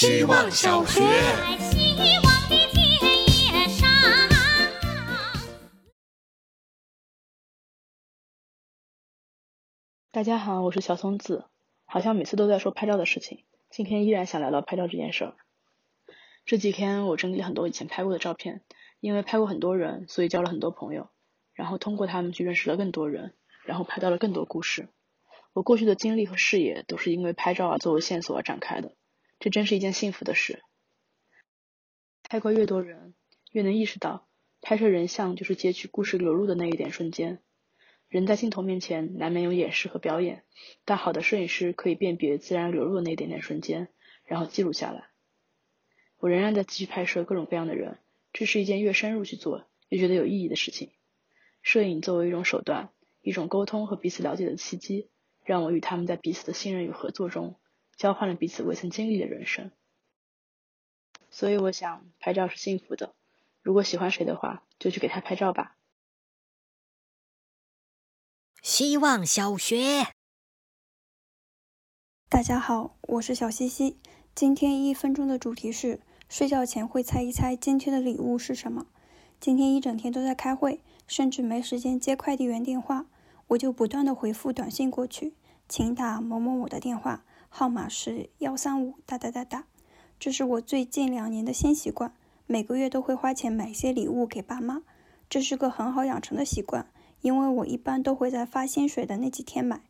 希望小学。大家好，我是小松子。好像每次都在说拍照的事情，今天依然想聊聊拍照这件事儿。这几天我整理了很多以前拍过的照片，因为拍过很多人，所以交了很多朋友，然后通过他们去认识了更多人，然后拍到了更多故事。我过去的经历和视野都是因为拍照啊作为线索而展开的，这真是一件幸福的事。拍过越多人，越能意识到拍摄人像就是截取故事流露的那一点瞬间。人在镜头面前难免有掩饰和表演，但好的摄影师可以辨别自然流露的那一点点瞬间，然后记录下来。我仍然在继续拍摄各种各样的人，这是一件越深入去做越觉得有意义的事情。摄影作为一种手段，一种沟通和彼此了解的契机，让我与他们在彼此的信任与合作中，交换了彼此未曾经历的人生。所以我想，拍照是幸福的。如果喜欢谁的话，就去给他拍照吧。希望小学，大家好，我是小西西。今天一分钟的主题是睡觉前会猜一猜今天的礼物是什么。今天一整天都在开会，甚至没时间接快递员电话，我就不断的回复短信过去，请打某某某的电话，号码是幺三五哒哒哒哒。这是我最近两年的新习惯，每个月都会花钱买一些礼物给爸妈，这是个很好养成的习惯，因为我一般都会在发薪水的那几天买。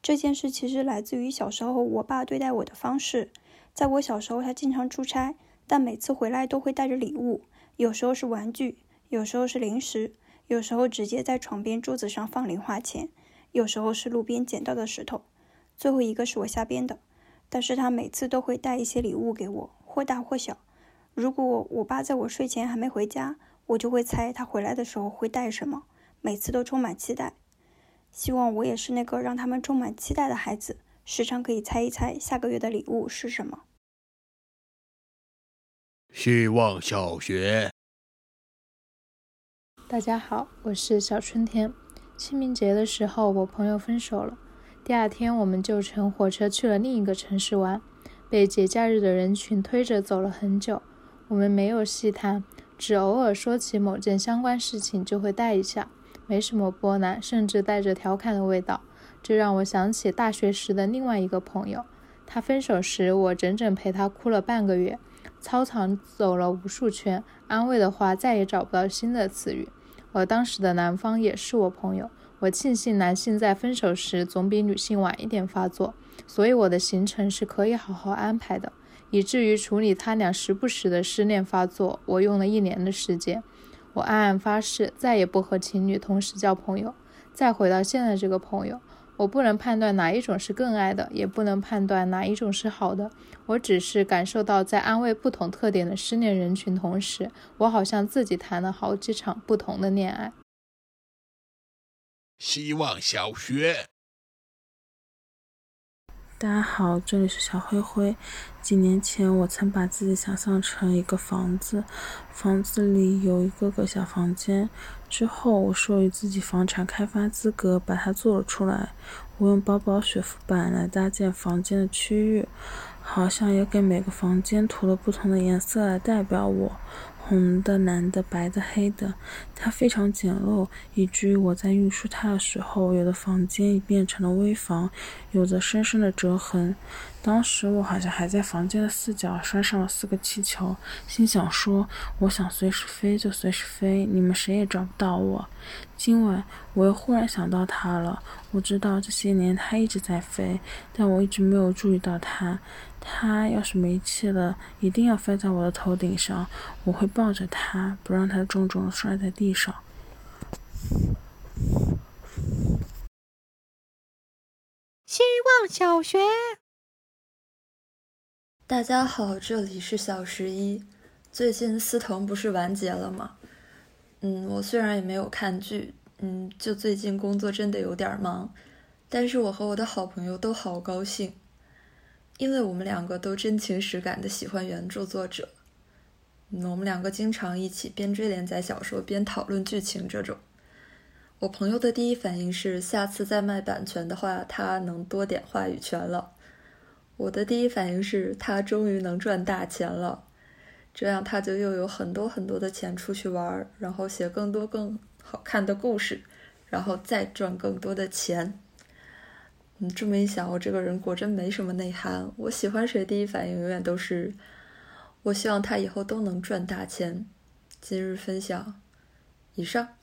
这件事其实来自于小时候我爸对待我的方式。在我小时候，他经常出差，但每次回来都会带着礼物，有时候是玩具，有时候是零食，有时候直接在床边桌子上放零花钱，有时候是路边捡到的石头，最后一个是我瞎编的。但是他每次都会带一些礼物给我，或大或小。如果我爸在我睡前还没回家，我就会猜他回来的时候会带什么，每次都充满期待。希望我也是那个让他们充满期待的孩子，时常可以猜一猜下个月的礼物是什么。希望小学，大家好，我是小春天。清明节的时候，我朋友分手了，第二天我们就乘火车去了另一个城市玩，被节假日的人群推着走了很久。我们没有细谈，只偶尔说起某件相关事情就会带一下，没什么波澜，甚至带着调侃的味道。这让我想起大学时的另外一个朋友，他分手时，我整整陪他哭了半个月。操场走了无数圈，安慰的话再也找不到新的词语。而当时的男方也是我朋友，我庆幸男性在分手时总比女性晚一点发作，所以我的行程是可以好好安排的，以至于处理他俩时不时的失恋发作，我用了一年的时间。我暗暗发誓，再也不和情侣同时交朋友。再回到现在这个朋友。我不能判断哪一种是更爱的，也不能判断哪一种是好的。我只是感受到，在安慰不同特点的失恋人群同时，我好像自己谈了好几场不同的恋爱。希望小学，大家好，这里是小灰灰。几年前，我曾把自己想象成一个房子，房子里有一个个小房间。之后，我授予自己房产开发资格，把它做了出来。我用薄薄雪肤板来搭建房间的区域，好像也给每个房间涂了不同的颜色来代表我。红的、蓝的、白的、黑的，它非常简陋，以至于我在运输它的时候，有的房间已变成了危房，有着深深的折痕。当时我好像还在房间的四角拴上了四个气球，心想说：“我想随时飞就随时飞，你们谁也找不到我。”今晚我又忽然想到他了，我知道这些年他一直在飞，但我一直没有注意到他。他要是没气了，一定要飞在我的头顶上，我会抱着他，不让他重重的摔在地上。希望小学，大家好，这里是小十一。最近思彤不是完结了吗？嗯，我虽然也没有看剧，嗯，就最近工作真的有点忙，但是我和我的好朋友都好高兴。因为我们两个都真情实感的喜欢原著作者，我们两个经常一起边追连载小说边讨论剧情。这种，我朋友的第一反应是，下次再卖版权的话，他能多点话语权了。我的第一反应是他终于能赚大钱了，这样他就又有很多很多的钱出去玩，然后写更多更好看的故事，然后再赚更多的钱。嗯，这么一想，我这个人果真没什么内涵。我喜欢谁，第一反应永远都是，我希望他以后都能赚大钱。今日分享，以上。